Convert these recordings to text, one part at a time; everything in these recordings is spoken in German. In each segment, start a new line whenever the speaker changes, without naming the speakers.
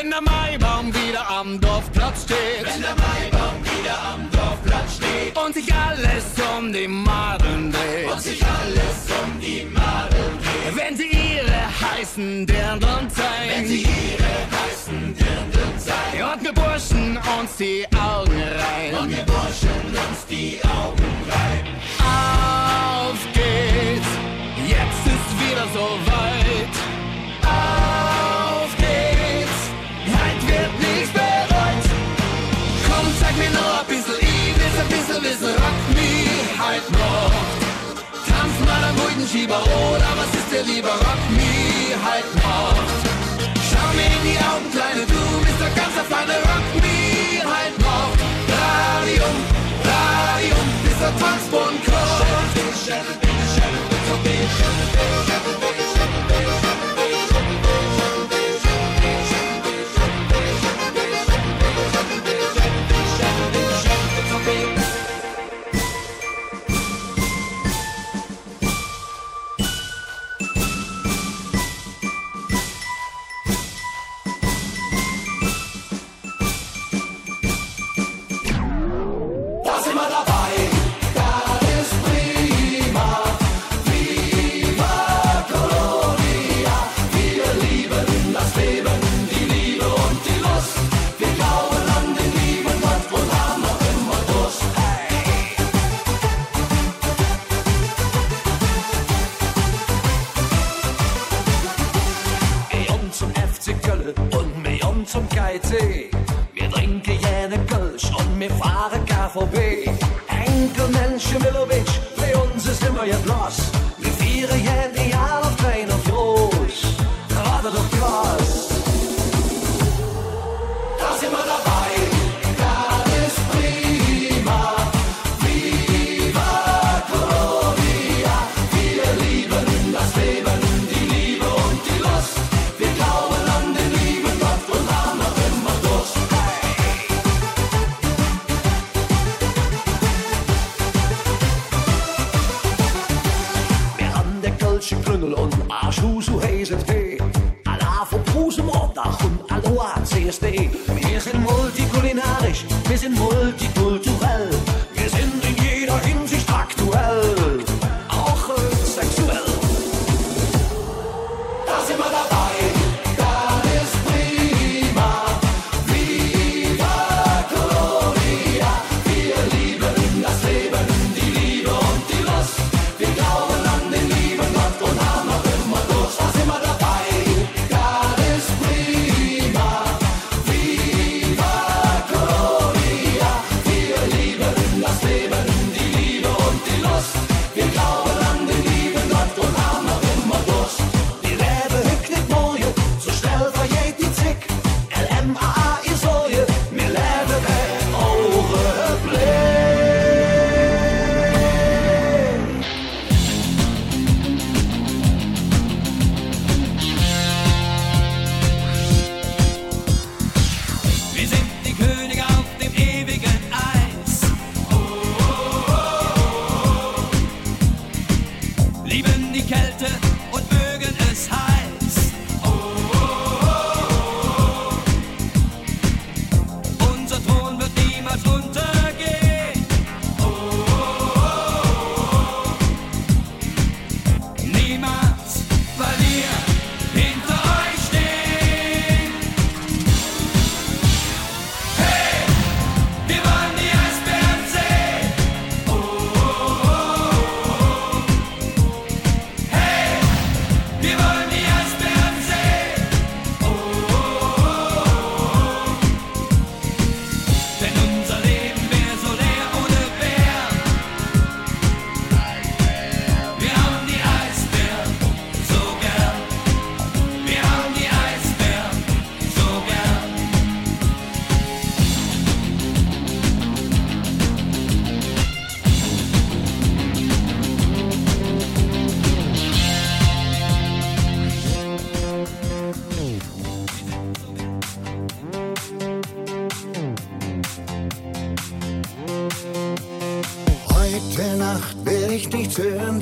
Wenn der Maibaum wieder am Dorfplatz steht,
wenn der Maibaum wieder am Dorfplatz steht.
Und sich alles um die Madeln dreht,
und sich alles um die Madeln dreht,
wenn sie ihre heißen Dirndln zeigen,
wenn sie ihre heißen Dirndln zeigen.
Und wir Burschen uns die Augen rein,
und wir Burschen uns die Augen rein.
Auf geht's, jetzt ist wieder so weit. halt macht. Tanz mal am Schieber oder was ist dir lieber? Rock me halt macht. Schau mir in die Augen, Kleine, du bist doch ganz auf meine Rock me halt macht. Radium, Radium,
bist doch
Tanzbund, Kopf.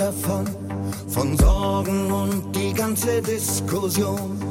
davon, von Sorgen und die ganze Diskussion.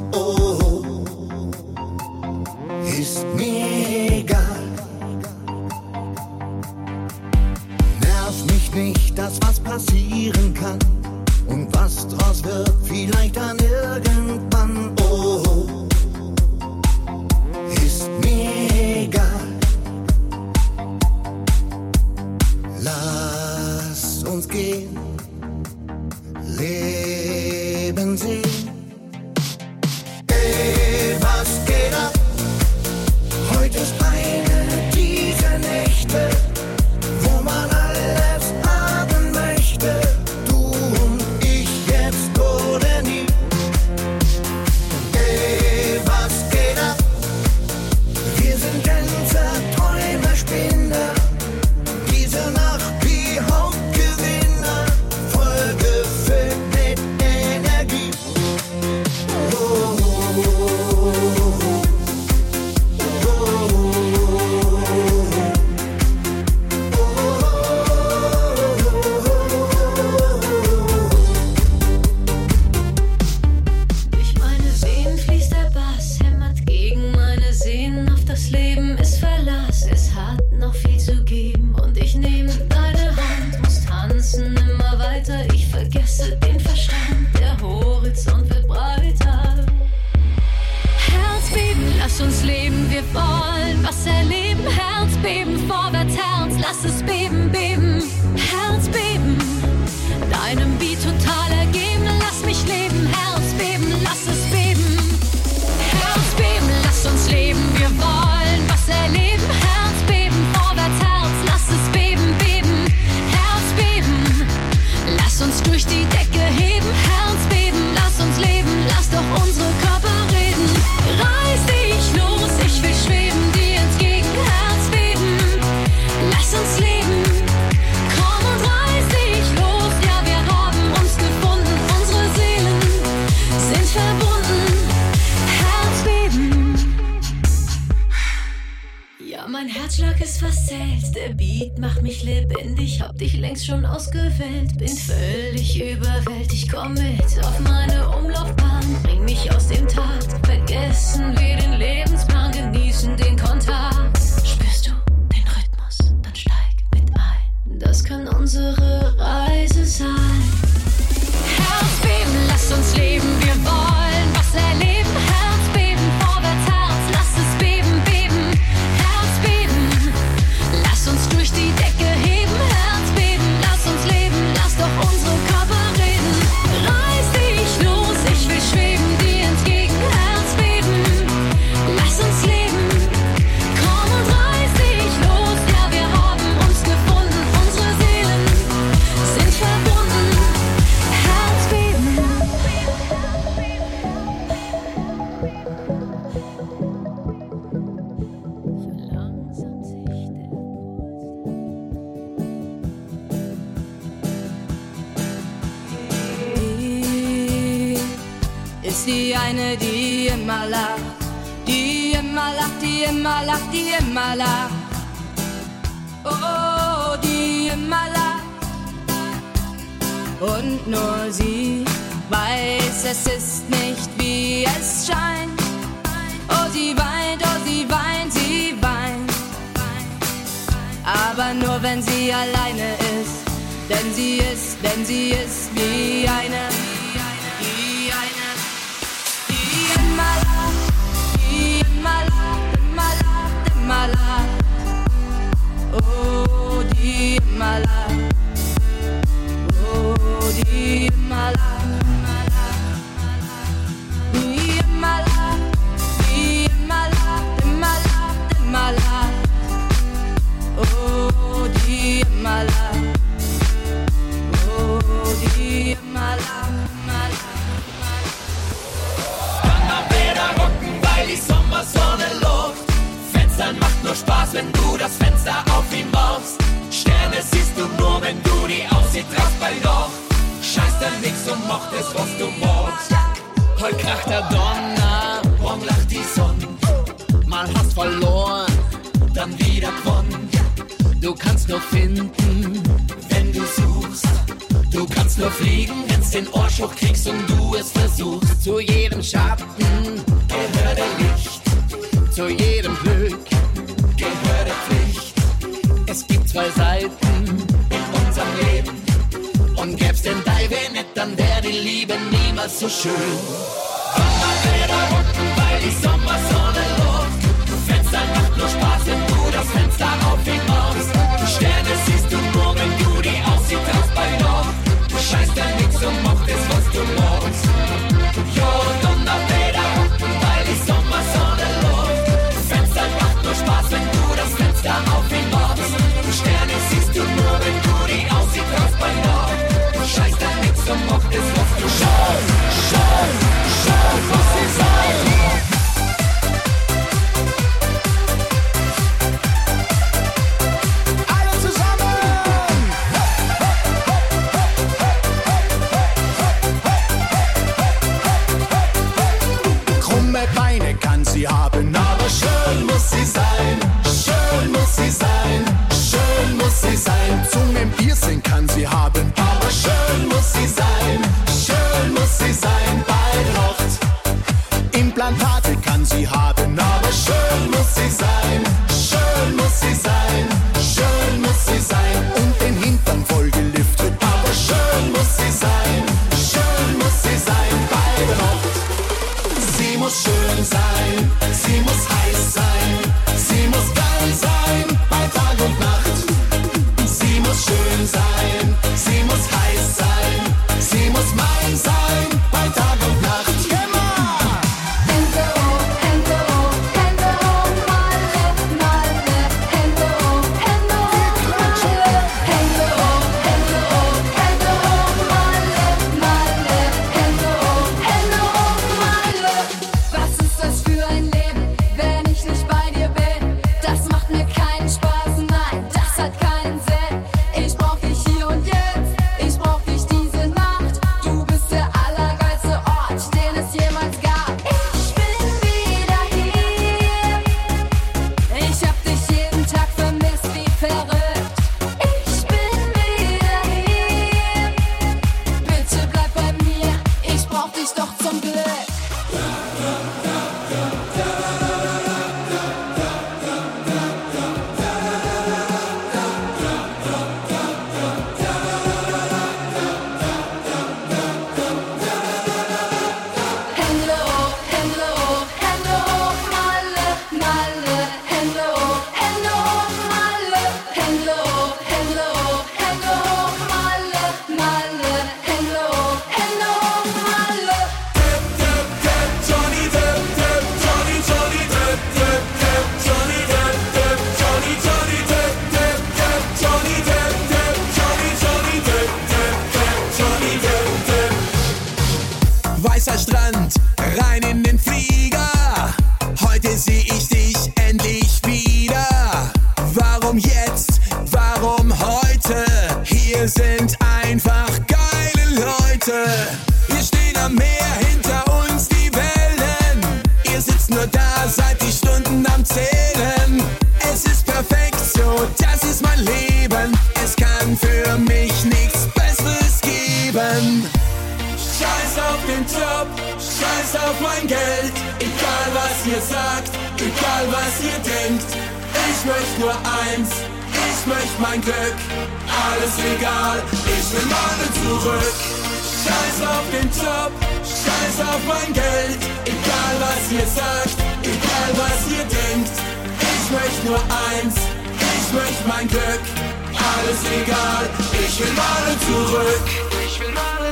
Das Leben ist Verlass, es hat noch viel. schon ausgewählt, bin völlig überwältigt, komm mit auf meine mal ab, mal ab, mal ab. Kann
am Bäder rocken, weil die Sommersonne Luft. Fenstern macht nur Spaß, wenn du das Fenster auf ihm machst. Sterne siehst du nur, wenn du die aussieht, hast, bei doch scheiß dann nix und mocht es, was du brauchst. Heut kracht der Donner, morgen lacht die Sonne. Mal hast verloren, dann wieder gewonnen. Du kannst nur finden, Du kannst nur fliegen, wenn's den Ohrschmuck kriegst und du es versuchst. Zu jedem Schatten gehört ein Licht. Zu jedem Glück gehört Pflicht. Es gibt zwei Seiten in unserem Leben. Und gäb's den Dive nicht, dann wär die Liebe niemals so schön. Sommerbilder unten, weil die Sommersonne läuft. Fenster macht nur Spaß, wenn du das Fenster aufhebst. scheiß dir nix und mach das, was du magst. Ja, Donnerwetter, weil die Sommersonne läuft. Das Fenster macht nur Spaß, wenn du das Fenster auf ihn aufmachst. Sterne siehst du nur, wenn du die Aussicht hast bei Nacht. Scheiß dir nix und mach das, was du schaust. Schau, schau, was sie
sagen. kann sie haben, aber schön muss sie sein, schön muss sie sein, schön muss sie sein. Zungenpiercing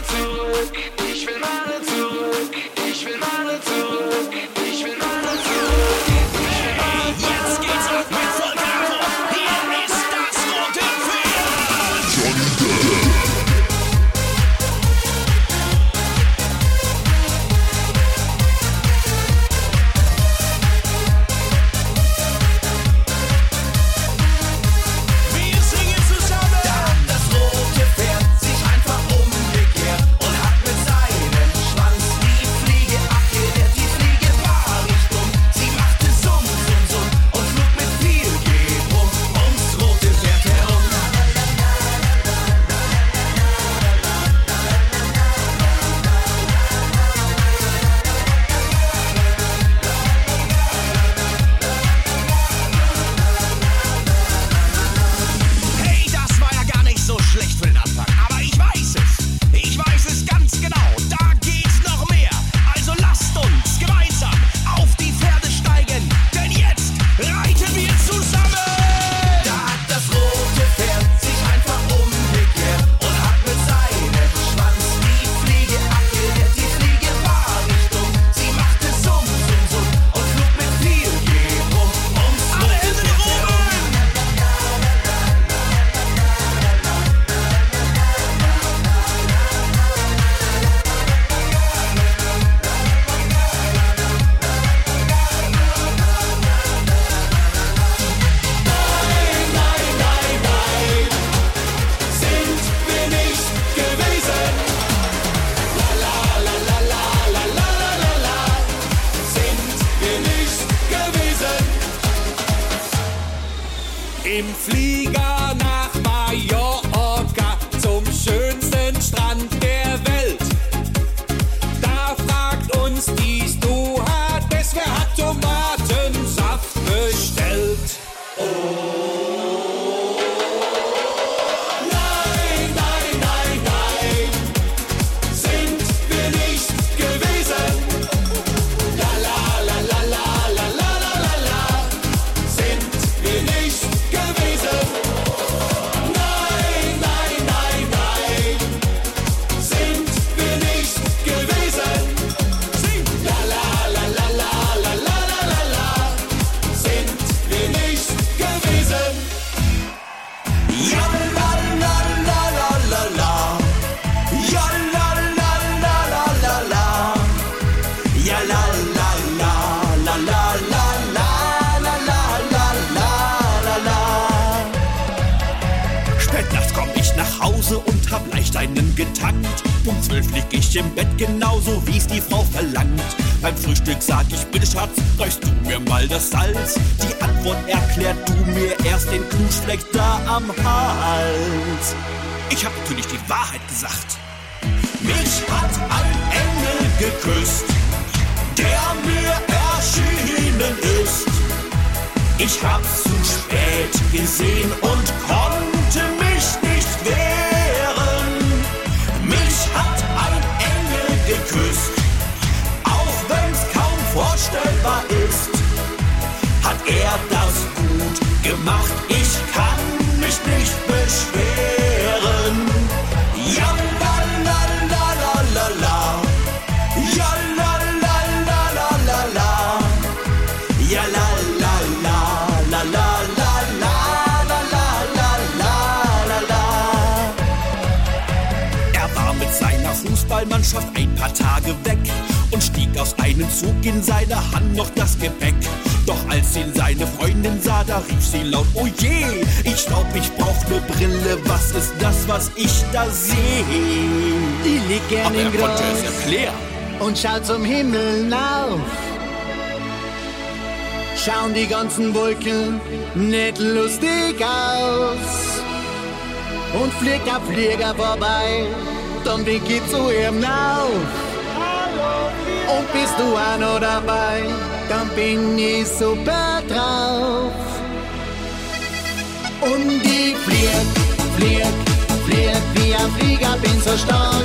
zurück, ich will meine zurück, ich will meine Knutschfleck da am Hals. Ich hab natürlich die Wahrheit gesagt. Mich hat ein Engel geküsst, der mir erschienen ist. Ich hab's zu spät gesehen und konnte mich nicht wehren. Mich hat ein Engel geküsst, auch wenn's kaum vorstellbar ist. Hat er das gut gemacht, ich kann mich nicht beschweren. Ja, la, la. Er ein paar Tage weg und stieg aus einem Zug in seiner Hand noch das Gepäck. Doch als ihn seine Freundin sah, da rief sie laut, oh je, ich glaub, ich brauch ne Brille, was ist das, was ich da sehe?
Ich lieg gern
Aber er
im
konnte es erklären.
und schau zum Himmel hinauf. Schauen die ganzen Wolken nicht lustig aus. Und fliegt der Flieger vorbei, dann ich zu ihm auf. Und bist du auch noch dabei, dann bin ich super drauf. Und ich flieg, flieg, flieg wie ein Flieger, bin so stark,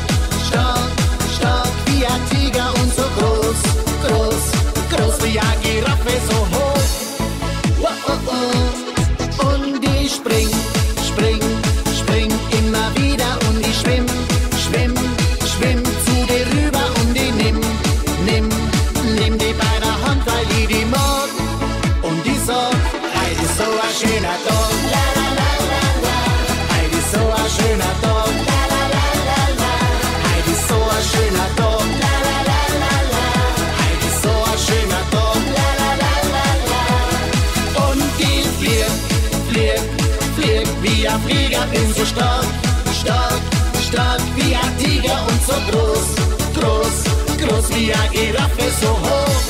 so hoch.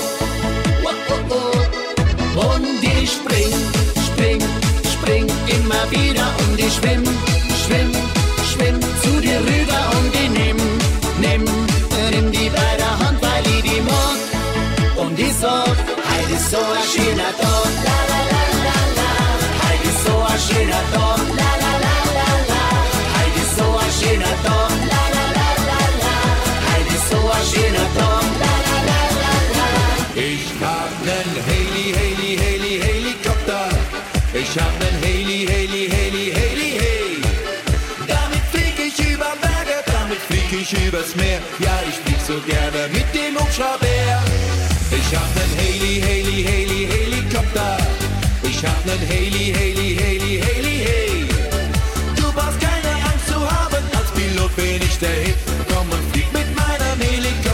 Oh, oh, oh. Und ich spring, spring, spring immer wieder und ich schwimm, schwimm, schwimm zu dir rüber und ich nimm, nimm, nimm die bei der Hand, weil ich die mag. Und ich sag, heute ist so ein schöner Tag,
übers Meer. Ja, ich flieg so gerne mit dem Hubschrauber. Ich hab nen Haley, Haley, Haley, Helikopter. Ich hab nen Haley, Haley, Haley, Haley, hey. Du brauchst keine Angst zu haben, als Pilot bin ich der Hit. Komm und flieg mit meinem Helikopter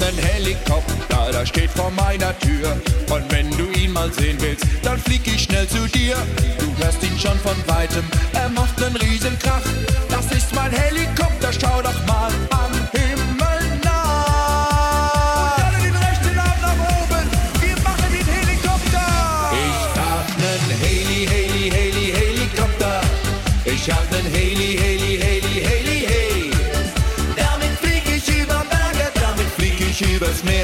nen Helikopter, der steht vor meiner Tür. Und wenn du ihn mal sehen willst, dann flieg ich schnell zu dir. Du hörst ihn schon von weitem, er macht nen riesen Krach. Das ist mein Helikopter, schau doch mal am übers me.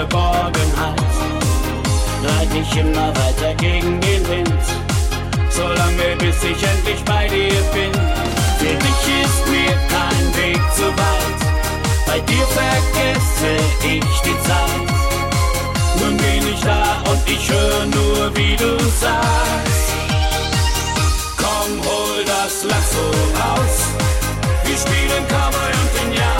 Geborgenheit. Reit ich immer weiter gegen den Wind, solange bis ich endlich bei dir bin. Für dich ist mir kein Weg zu weit, bei dir vergesse ich die Zeit. Nun bin ich da und ich höre nur, wie du sagst. Komm, hol das Lasso raus, wir spielen Cowboy und den
Indianer.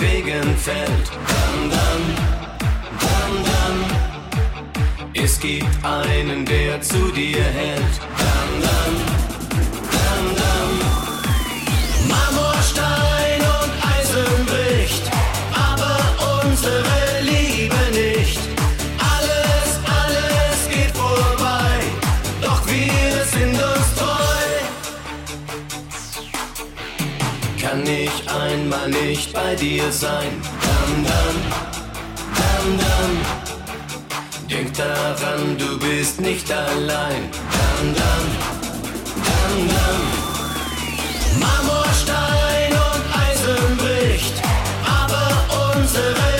Regen fällt. Dann, dann, dann, dann. Es gibt einen, der zu dir hält. einmal nicht bei dir sein. Dam, dam, dam, dam. Denk daran, du bist nicht allein. Dam, dam, dam, dam. Marmorstein und Eisen bricht, aber unsere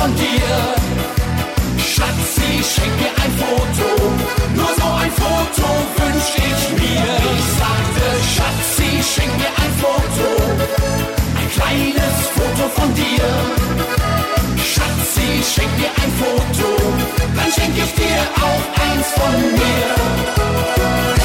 von dir. Schatz,
ich
schenk dir ein Foto, nur so ein Foto wünsch ich mir. Ich sagte, Schatz, ich schenk dir ein Foto, ein kleines Foto von dir.
Schatz, ich
schenk dir ein
Foto, dann schenk ich dir auch
eins von mir.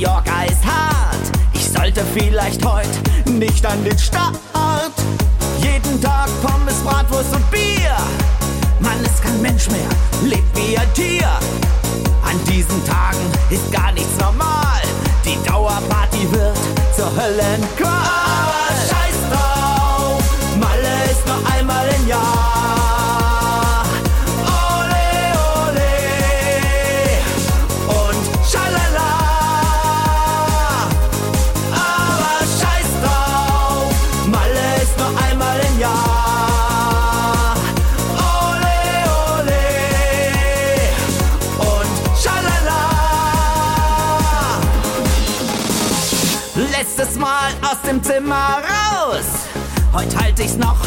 Mallorca ist hart. Ich sollte vielleicht heute nicht an den Start. Jeden Tag Pommes, Bratwurst und Bier. Mann ist kein Mensch mehr, lebt wie ein Tier. An diesen Tagen ist gar nichts normal. Die Dauerparty wird zur Höllenqual. Aber scheiße. Zimmer raus.
Heute halte ich's noch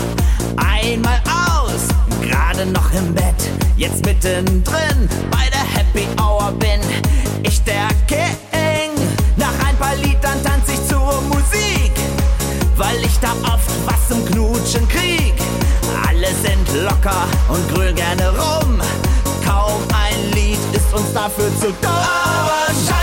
einmal aus. Gerade noch im Bett, jetzt mittendrin. Bei der Happy Hour bin ich der King. Nach ein paar Liedern tanz ich zur Musik, weil ich da oft was zum Knutschen krieg. Alle sind locker und grün gerne rum. Kaum ein Lied ist uns dafür zu dumm. Aber